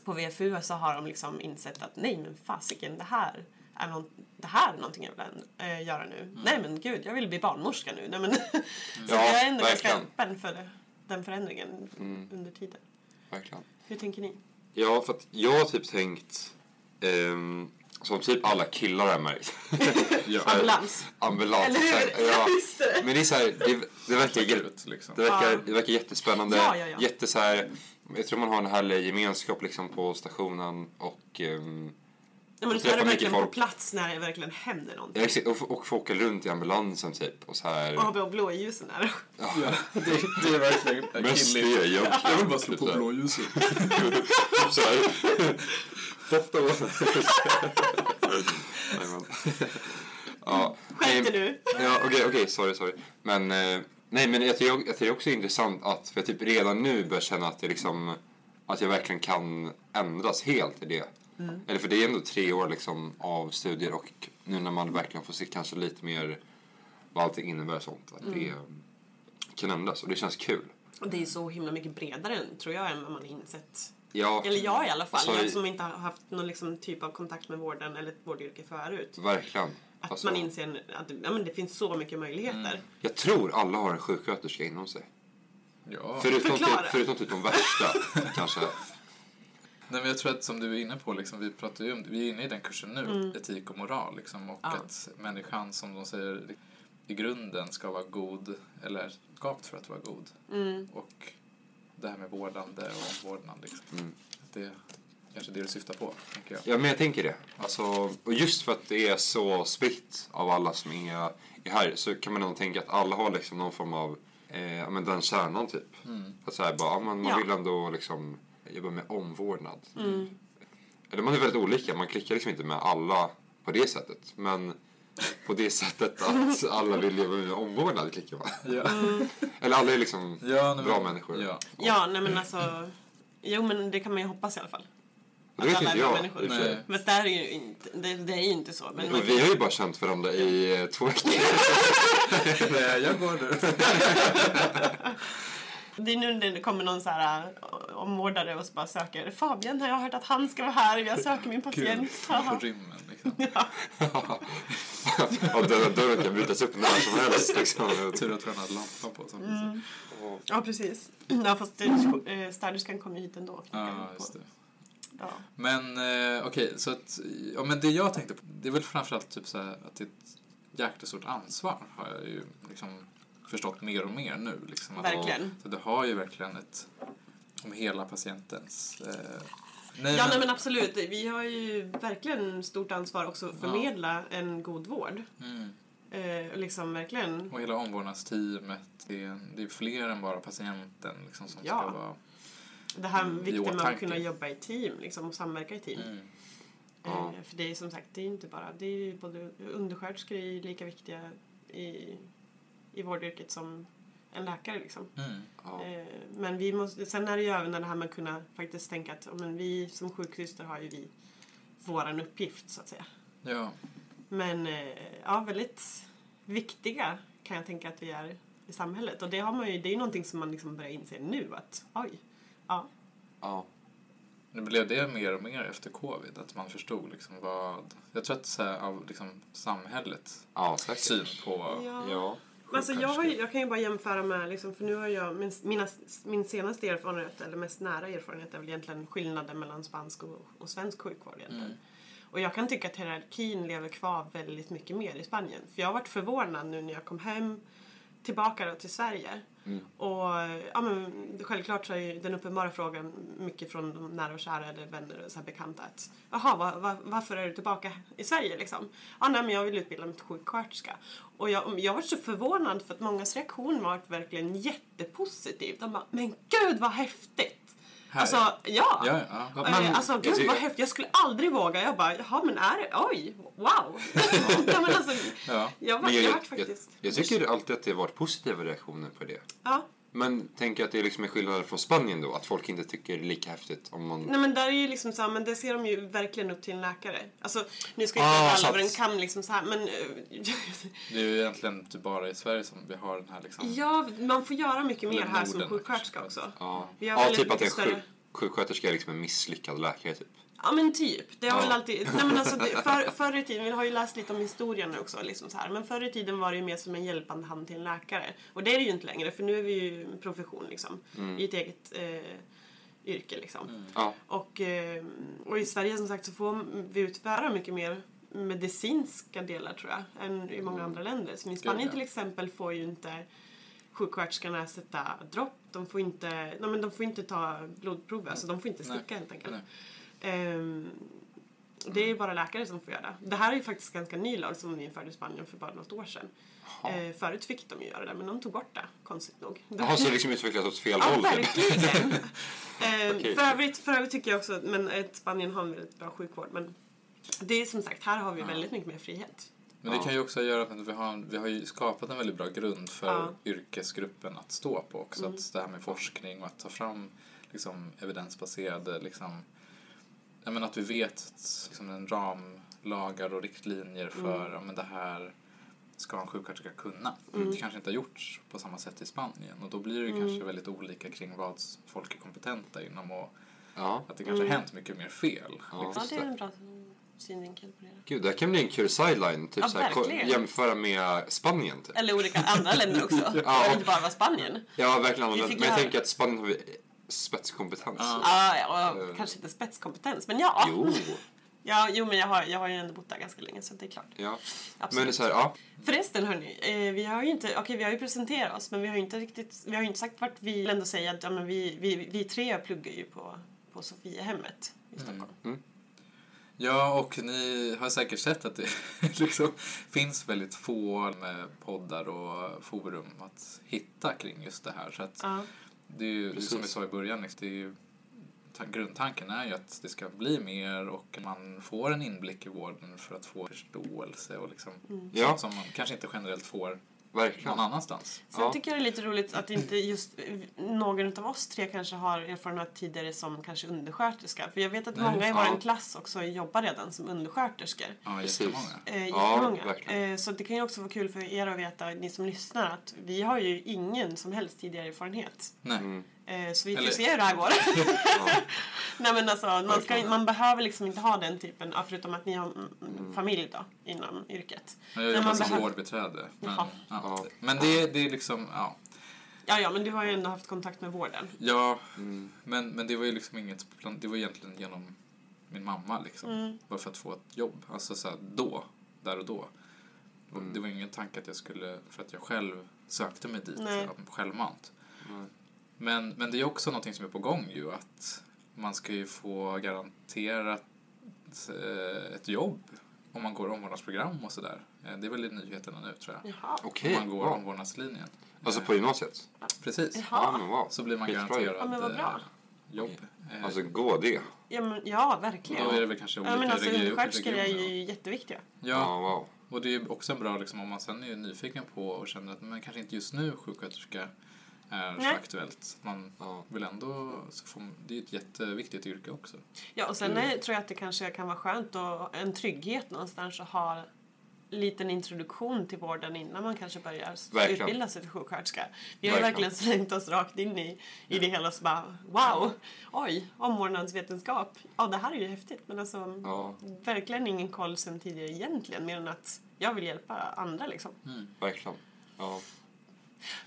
på VFU så har de liksom insett att nej men fasiken, det här är någon, det här är någonting jag vill äh, göra nu. Nej men gud, jag vill bli barnmorska nu. Nej, men, [laughs] så Ja, jag är ändå ganska öppen för den förändringen under tiden. Verkligen. Hur tänker ni? Ja, för att jag har typ tänkt, ehm, som typ alla killar har märkt. [laughs] Ja. Ambulans. Ambulans. Eller hur? ja. Men det är så här, det, det verkar liksom. det verkar, det verkar jättespännande. Ja, ja, ja. Jätte så här, jag tror man har en härlig gemenskap liksom på stationen och ehm, Ja, men träffar tar det verkligen på folk. plats när det verkligen händer någonting. ja, exakt, och, och få åka runt i ambulansen typ och så här. Och ha blå- blåljusen där. Ja, det, det är verkligen [laughs] Mest det, jag, Jag vill bara slå på Typ [laughs] så här. så. [laughs] Nej, men. ja, Skärp dig nu! Ja, okej, okej, sorry, sorry. Men, eh, nej, men jag tycker, jag tycker också det är intressant att, för jag typ redan nu börjar känna att det liksom, att jag verkligen kan ändras helt i det. Eller för det är ändå tre år liksom av studier och nu när man verkligen får se kanske lite mer vad allting innebär och sånt, att det kan ändras och det känns kul. Och det är så himla mycket bredare tror jag än vad man har insett. Ja, Eller jag i alla fall, Alltså, jag som inte har haft någon liksom typ av kontakt med vården eller ett vårdyrke förut. verkligen. Att Alltså, man inser att ja, men det finns så mycket möjligheter. Jag tror alla har en sjuksköterska inom sig. Ja. Förutom typ, förutom typ de värsta, [laughs] kanske. Nej, men jag tror att som du är inne på, liksom, vi pratar ju om vi är inne i den kursen nu, etik och moral. Liksom, och Ja. att människan, som de säger, i grunden ska vara god, eller skapt för att vara god. Mm. Och det här med vårdande och omvårdnad, liksom. Mm. Det kanske det du syftar på, tänker jag. Ja, men jag tänker det. Alltså, och just för att det är så spritt av alla som är, är här så kan man nog tänka att alla har liksom någon form av, eh, men den kärnan typ. Att så här, bara, man, man Ja. vill ändå liksom jobba med omvårdnad. Mm. Eller man är väldigt olika, man klickar liksom inte med alla på det sättet. Men på det sättet att alla vill jobba med omvårdnad klickar man. Ja. Eller alla är liksom Ja, bra men- människor. Ja. Ja, nej men alltså. Jo, men det kan man ju hoppas i alla fall. Det vet inte jag. människor. det, här är ju inte, det, det är ju inte så. Men Men vi har ju bara känt varandra i eh, två veckor. [laughs] Nej, jag går nu. [laughs] det är nu när det kommer någon så här äh, omvårdare och så bara söker Fabian, har jag hört att han ska vara här? Jag söker min patient. På rymmen, liksom. [laughs] Och dörren, dörren kan brytas upp när som helst. Liksom. Tur att vi har den här lampan på. Som mm. Ja, precis. Ja, fast eh, städerskan ju hit ändå. och knackar Ja, på. Ja. Men eh, okej, så att, ja, men det jag tänkte på, det är väl framförallt typ så att det är ett jäkla stort ansvar har jag ju liksom förstått mer och mer nu. Liksom, att, Verkligen. Så det har ju verkligen ett, om hela patientens... Eh, nej, Ja, men- nej men absolut. Vi har ju verkligen stort ansvar också att förmedla en god vård. Mm. Eh, liksom verkligen. Och hela omvårdnadsteamet, det är, det är fler än bara patienten liksom, som Ja. ska vara det här Mm, vikten med att kunna jobba i team liksom, och samverka i team. Mm. Ja. Eh, för det är som sagt, det är inte bara, det är ju både undersköterskor är lika viktiga i, i vårdyrket som en läkare liksom. Mm. Ja. Eh, Men vi måste, sen är det ju även det här med att kunna faktiskt tänka att men vi som sjuksyster har ju vi våran uppgift så att säga. Ja. Men eh, ja, väldigt viktiga kan jag tänka att vi är i samhället. Och det, har man ju, det är ju någonting som man liksom börjar inse nu att oj, ja, Ja. Nu blev det mer och mer efter covid, att man förstod liksom vad... Jag tror att så här, av liksom samhällets Ja, säkert. syn på... Ja. Alltså jag, har, ju- jag kan ju bara jämföra med, liksom, för nu har jag, min, mina, min senaste erfarenhet, eller mest nära erfarenhet, är väl egentligen skillnaden mellan spansk och, och svensk sjukvård egentligen. Mm. Och jag kan tycka att hierarkin lever kvar väldigt mycket mer i Spanien. För jag har varit förvånad nu när jag kom hem tillbaka då till Sverige. Mm. Och ja, men, självklart så är den uppenbara frågan mycket från de nära och kära eller vänner och så här bekanta att jaha, va, va, varför är du tillbaka i Sverige liksom? Ja, nej, men jag vill utbilda mig till sjuksköterska. Och jag, jag var så förvånad för att mångas reaktion var verkligen jättepositiv. De bara, men gud vad häftigt! Här. Alltså, ja! Ja, ja. Eh, Men- alltså jag gud vad häftigt, jag skulle aldrig våga. Jag bara, jaha men är det, oj, wow. [laughs] ja, men alltså, ja. jag var Men jag, jag, faktiskt. jag tycker alltid att det har varit positiva reaktioner på det. Ja. Men tänker att det är liksom en skillnad från Spanien då? Att folk inte tycker det är lika häftigt om man... Nej men där är ju liksom så här, men det ser de ju verkligen upp till en läkare. Alltså, nu ska jag Ah, inte dra alla över en kam liksom så här, men eh, [laughs] Det är ju egentligen typ bara i Sverige som vi har den här liksom... ja, man får göra mycket mer här som sjuksköterska också. Ja, Vi har ja väldigt typ att mycket större- sjuk, sjuksköterska är liksom en misslyckad läkare typ. Ja men typ. Det har Ja. väl alltid, nej men alltså det, [laughs] för, förr i tiden, vi har ju läst lite om historien nu också liksom så här, men förr i tiden var det ju mer som en hjälpande hand till en läkare. Och det är det ju inte längre för nu är vi ju en profession liksom, i ett eget eh, yrke liksom. Ja, Och, eh, och i Sverige som sagt så får vi utföra mycket mer medicinska delar tror jag än i många andra länder. Som i Spanien ja. till exempel får ju inte sjuksköterskorna sätta dropp, de får inte, nej, men de får inte ta blodprover, alltså de får inte Nej. sticka helt enkelt. Nej. Ehm, det är ju bara läkare som får göra det. Det här är ju faktiskt ganska ny lag som de införde i Spanien för bara något år sedan. Eh, förut fick de ju göra det men de tog bort det, konstigt nog. Jaha, så det liksom utvecklats åt fel Ja, håll? typ. verkligen. [laughs] Ehm, för, övrigt, för övrigt tycker jag också men att Spanien har en väldigt bra sjukvård. Men det är som sagt, här har vi väldigt mycket mer frihet. Men det Ja. kan ju också göra att vi har, vi har ju skapat en väldigt bra grund för Ja. yrkesgruppen att stå på också. Mm. Att det här med forskning och att ta fram liksom, evidensbaserade, liksom, menar att vi vet liksom, en ramlagar och riktlinjer för Mm. ja, men det här ska en sjuksköterska kunna. Mm. Det kanske inte har gjorts på samma sätt i Spanien och då blir det Mm. kanske väldigt olika kring vad folk är kompetenta inom och Ja. att det kanske Mm. har hänt mycket mer fel. Ja. Ja, Liksom. det är en bra synvinkel på det. Gud, det här kan bli en kul sideline. Typ Ja, så här, jämföra med Spanien. Typ. Eller olika andra länder också. [laughs] Ja. behöver inte bara vara Spanien. Ja, verkligen. Men, men jag tänker att Spanien har vi spetskompetens. Ja. Ja, ja, Eh. kanske inte spetskompetens, men ja. Jo, [laughs] Ja, jo, men jag har, jag har ju ändå bott där ganska länge så det är klart. ja. Men Absolut. det är så här, ja. Förresten hörni, eh, vi har ju inte, okej vi har ju presenterat oss men vi har ju inte riktigt, vi har ju inte sagt vart vi vill ändå säga att ja, men vi, vi, vi tre pluggar ju på, på Sofiehemmet i Stockholm. Ja, och ni har säkert sett att det [laughs] liksom finns väldigt få med poddar och forum att hitta kring just det här. Så att Ja. det är ju, Precis. som vi sa i början, liksom, det är ju, ta- grundtanken är ju att det ska bli mer och man får en inblick i vården för att få förståelse och liksom, Ja. sånt som man kanske inte generellt får Verkligen. någon annanstans. Sen Ja. tycker jag det är lite roligt att inte just någon av oss tre kanske har erfarenhet tidigare som kanske undersköterska. För jag vet att Nej, många i ja. vår klass också jobbar redan som undersköterskor. Ja, jättemånga. Eh, Ja, jättemånga. verkligen. Eh, så det kan ju också vara kul för er att veta, ni som lyssnar, att vi har ju ingen som helst tidigare erfarenhet. Nej. Mm. Eh, så vi får Eller- se hur det här går. [laughs] Ja. [laughs] Nej men alltså, man, ska, man behöver liksom inte ha den typen, ja, förutom att ni har mm, mm, familj då, inom yrket. Jag jobbar man som behöver- vårdbiträde. Men, ja. Ja. men det, det är liksom, ja. Ja, ja, men du har ju ändå haft kontakt med vården. Ja, Mm. men, men det var ju liksom inget, plan- det var egentligen genom min mamma liksom. Mm. Bara för att få ett jobb. Alltså så här, då, där och då. Mm. Det var ingen tanke att jag skulle, för att jag själv sökte mig dit Nej. av självmant. Nej. Men, men det är också någonting som är på gång ju att man ska ju få garanterat eh, ett jobb om man går omvårdnadsprogram och sådär. Eh, Det är väl i nyheterna nu tror jag. Jaha. Okej, Om man går wow. omvårdnadslinjen. Alltså Eh, på gymnasiet? Precis. Ja, men wow. Så blir man Skitbra garanterad Ja, jobb. Eh, Alltså, gå det. Ja, men, ja verkligen. Då är det väl kanske olika Ja, men alltså, undersköterskor är ju jätteviktiga. Ja, Ja, wow. och det är ju också bra liksom, om man sen är nyfiken på och känner att men kanske inte just nu sjuksköterska är så Nej. aktuellt. Man Ja. vill ändå, så får, det är ett jätteviktigt yrke också. Ja, och sen är, tror jag att det kanske kan vara skönt och en trygghet någonstans att ha en liten introduktion till vården innan man kanske börjar Verkligen. utbilda sig till sjuksköterska. Vi har ju Verkligen. verkligen slängt oss rakt in i, i det hela och så bara wow, oj, omvårdnadsvetenskap. Ja, det här är ju häftigt. Men alltså Ja. verkligen ingen koll sen tidigare egentligen mer än att jag vill hjälpa andra liksom. Verkligen. Ja.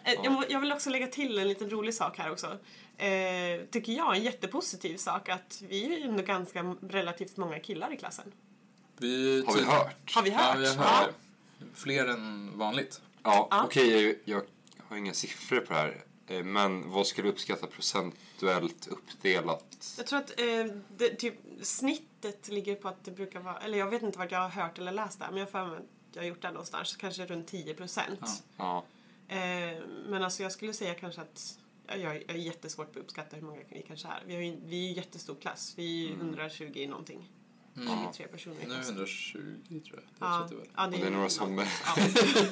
Eh, Jag, må- jag vill också lägga till en liten rolig sak här också. Eh, tycker jag en jättepositiv sak att vi är ju ändå ganska relativt många killar i klassen. Vi, Har vi hört? Har vi hört? Ja, vi har hört det. Fler än vanligt. Ja, Ja. okej, jag, jag har inga siffror på det här. Eh, Men vad skulle du uppskatta procentuellt uppdelat? Jag tror att eh, det, typ, snittet ligger på att det brukar vara, eller jag vet inte vart jag har hört eller läst det, men jag har för mig att jag har gjort det någonstans, kanske runt 10 procent. Ja, Eh, men alltså jag skulle säga kanske att ja, jag jag är jättesvårt att uppskatta hur många vi kanske är. Vi, har ju, vi är ju jättestor klass, vi är ju 120 någonting. 23 personer i Nu är klassen. 120 tror jag. Det Ja, väl. ja, och det är några som... Ja. [laughs]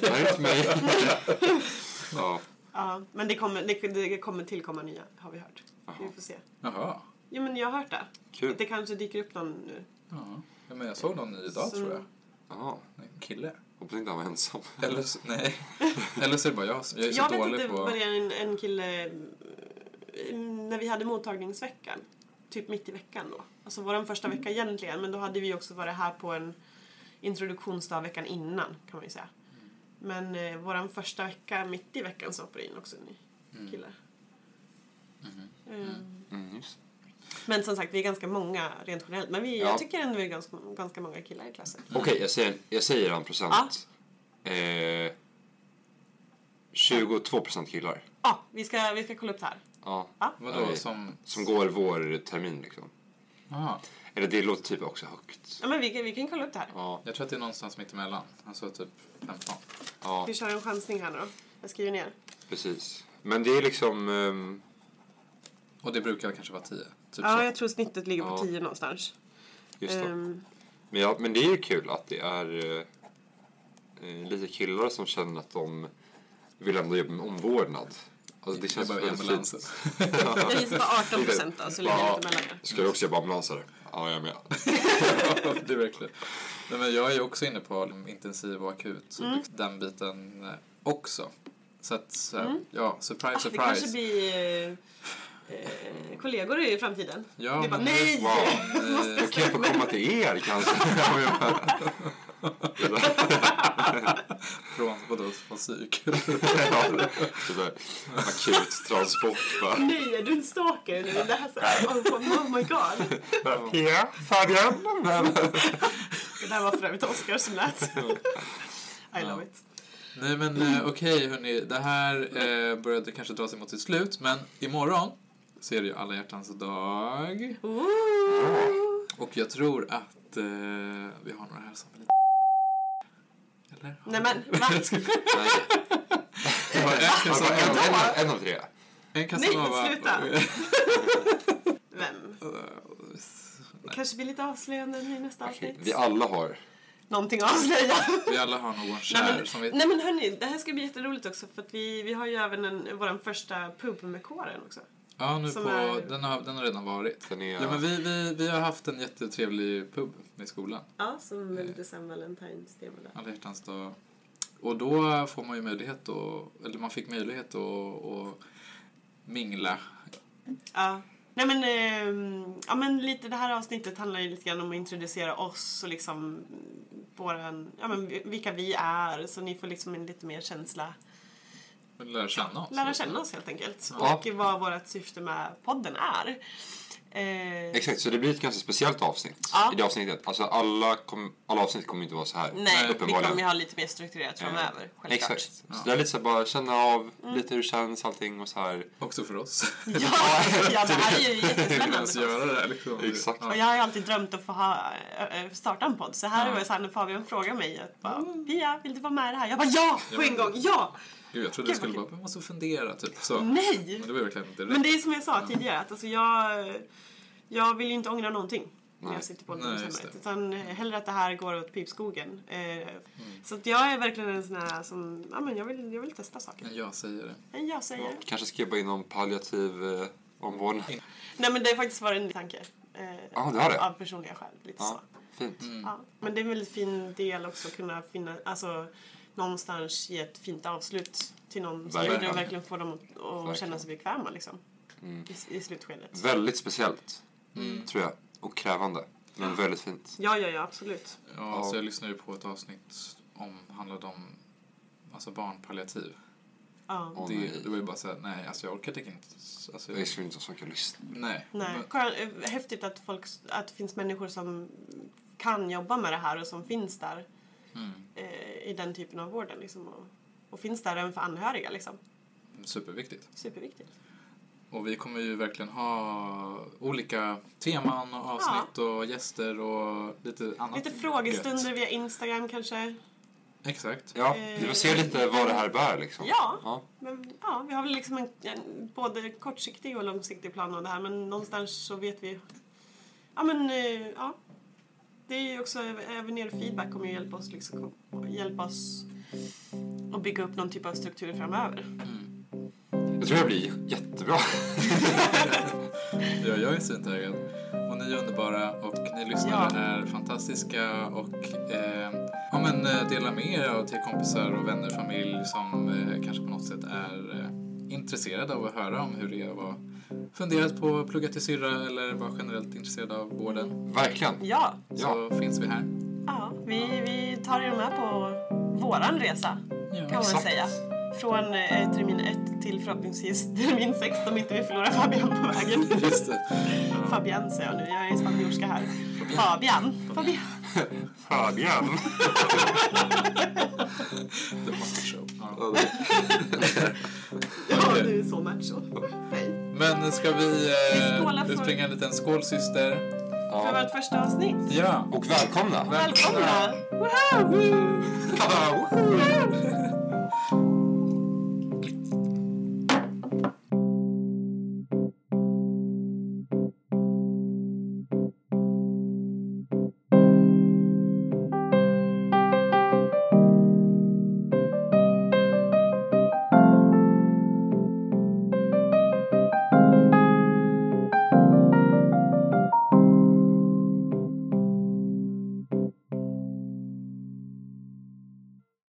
Det är mig. [laughs] ja, Ja, men det kommer, det, det kommer tillkomma nya, har vi hört. Vi får se. Jaha. Jo, men jag har hört det. kul. Det kanske dyker upp någon nu. Ja. Ja, men jag såg någon ny idag Så- tror jag. Ja, En kille. Hoppas inte han var ensam. Eller så, nej. Eller så är det bara jag som jag är så Jag vet att dålig det på... började en, en kille eh, när vi hade mottagningsveckan. Typ mitt i veckan då. Alltså vår första vecka egentligen. Men då hade vi också varit här på en introduktionsdag veckan innan kan man ju säga. Men eh, vår första vecka mitt i veckan så hoppade in också en ny kille. Eh, Mm, just. Men som sagt, vi är ganska många rent generellt. Men vi, Ja. jag tycker ändå vi är ganska, ganska många killar i klassen. Okej, jag säger, jag säger en procent. Eh, 22 procent killar. Ja, vi, ska, vi ska kolla upp det här. Ja. Ja. Vadå, Nej. som... Som går vår termin liksom. Aha. Eller det låter typ också högt. Ja, men vi, kan- vi kan kolla upp det här. Ja, Jag tror att det är någonstans mitt emellan. Alltså typ 15. ja Vi kör en chansning här nu då. Jag skriver ner. precis. Men det är liksom... ehm, Och det brukar kanske vara 10. Typ Ja, så. jag tror snittet ligger på Ja. 10 någonstans. just det. Ehm, Men, ja, men det är ju kul att det är eh, eh, lite killar som känner att de vill ändå jobba med omvårdnad. Alltså det Det känns väldigt fint. jag gissar på 18 procent då, så ligger det Ja. lite mellan er. Ska du också jobba ambulansare? Ja, jag är med. [laughs] det är verkligen. Nej, men jag är ju också inne på intensiv och akut. Så Mm. liksom Den biten eh, också. Så att, så här, ja, surprise, Ah, surprise. kanske blir eh, eh, kollegor i framtiden. Ja, vi bara nej! Wow. [laughs] Måste Då kan jag få komma till er kanske. [laughs] [laughs] Från, vadå, från psyk? ja, sådär. Akut transport bara. Nej, är du en stalker nu? Det här så oh, oh my god. Ja, Fabian. Det där var för övrigt Oscar som lät. I love it. Nej men eh, okej hörni, det här eh, började kanske dra sig mot sitt slut men imorgon så är det ju alla hjärtans dag. Ooh. Och jag tror att eh, vi har några här som är lite... Eller? Nej men, va? [laughs] Nej, Vi har en Casanova. en, en, en av tre. En Casanova. Nej, sluta. [laughs] Vem? Nej. Kanske blir lite avslöjande i nästa avsnitt. Vi alla har. Någonting att avslöja. Vi alla har någon Nej kär men, som vet... nej men hörni, det här ska bli jätteroligt också för att vi, vi har ju även en, vår första pub med kåren också. Ja, nu på... är- Den, har, den har redan varit. Den är, Ja, men vi, vi, vi har haft en jättetrevlig pub i skolan. Ja, som är lite San Valentine's-tema där. Alla hjärtans dag. Och då får man ju möjlighet att, eller man fick möjlighet att, att mingla. Ja. Nej men, ehm, ja men lite det här avsnittet handlar ju lite grann om att introducera oss och liksom våran, ja men vilka vi är så ni får liksom en lite mer känsla, Lära känna oss. lära känna oss helt enkelt. Ja. Och vad vårt syfte med podden är. Eh, Exakt, så det blir ett ganska speciellt avsnitt. Ja. I det avsnittet. Alltså alla, kom, alla avsnitt kommer inte vara så här. Nej, vi kommer ju ha lite mer strukturerat framöver, självklart. Exakt. Så det är lite så här, bara känna av Mm. lite hur det känns allting och så här. Också för oss. [laughs] Ja, ja, det här är ju jättespännande göra det liksom. Exakt. Och jag har ju alltid drömt att få ha, starta en podd. Så här var det så här när Fabian frågade mig att bara, Pia, vill du vara med i det här? Jag bara ja! På en gång, ja! Gud, jag trodde du skulle bara, man måste fundera, typ så. Nej! Men det var verkligen inte Men det är som jag sa tidigare, att alltså jag, jag vill ju inte ångra någonting när Nej. jag sitter på Nej, det. Utan hellre att det här går åt pipskogen. Eh, Mm. Så att jag är verkligen en sån här som, ja men jag vill, jag vill testa saker. Men jag säger det. En jag-sägare. Kanske ska jobba inom palliativ eh, omvårdnad. Nej men det har faktiskt varit en tanke. Eh, Ja, det har det. Av personliga skäl, lite Ja, så. fint. Mm. Ja. Men det är en väldigt fin del också att kunna finna, alltså någonstans ge ett fint avslut till någon som och verkligen få dem att, känna sig bekväma liksom. Mm. I, I slutskedet. Väldigt speciellt, Mm. tror jag. Och krävande. Men väldigt fint. Ja, ja, ja, absolut. Ja, Ja. så jag lyssnade ju på ett avsnitt om, handlade om alltså barnpalliativ. Ja. Det, det var ju bara såhär, nej alltså jag orkade inte. Alltså, Jag skulle inte ens orka lyssna. nej. Nej. Men- eh, Häftigt att, folk, att det finns människor som kan jobba med det här och som finns där Mm. eh, i den typen av vården. Liksom, och, och finns där även för anhöriga. Liksom. Superviktigt. Superviktigt. Och vi kommer ju verkligen ha olika teman och avsnitt och gäster och lite annat. Lite frågestunder gött. via Instagram kanske. Exakt. Ja, Eh, vi får se lite vad det här bär liksom. Ja. ja. Men, ja, vi har väl liksom en, en både kortsiktig och långsiktig plan av det här men någonstans så vet vi... Ja men, eh, ja. Det är ju också, även er feedback kommer ju hjälpa oss, liksom, hjälpa oss att bygga upp någon typ av struktur framöver. Mm. Jag tror det blir jättebra. [laughs] Ja, jag är svintaggad. Och ni är underbara och ni lyssnare Ja. är fantastiska och eh, ja, men, eh, dela med er av till kompisar och vänner, familj som eh, kanske på något sätt är eh, intresserade av att höra om hur det är att vara funderat på att plugga till syrra eller vara generellt intresserad av vården. Verkligen. Ja, Så finns vi här. ja vi, vi tar er med på våran resa kan man exakt. säga. Från eh, termin 1 till förhoppningsvis termin 6 om inte vi förlorar Fabian på vägen. [laughs] Just det. Fabian säger jag nu, jag är spanjorska här. Fabian. Fabian. Fabian. [laughs] [laughs] The Macho Show. Ja. Ja, det- Ja, du är så macho. Nej. Men ska vi Vi eh, för- utbringa en liten skål syster? För ja. vårt första avsnitt. Ja. Och välkomna. Välkomna! Woho! Woho!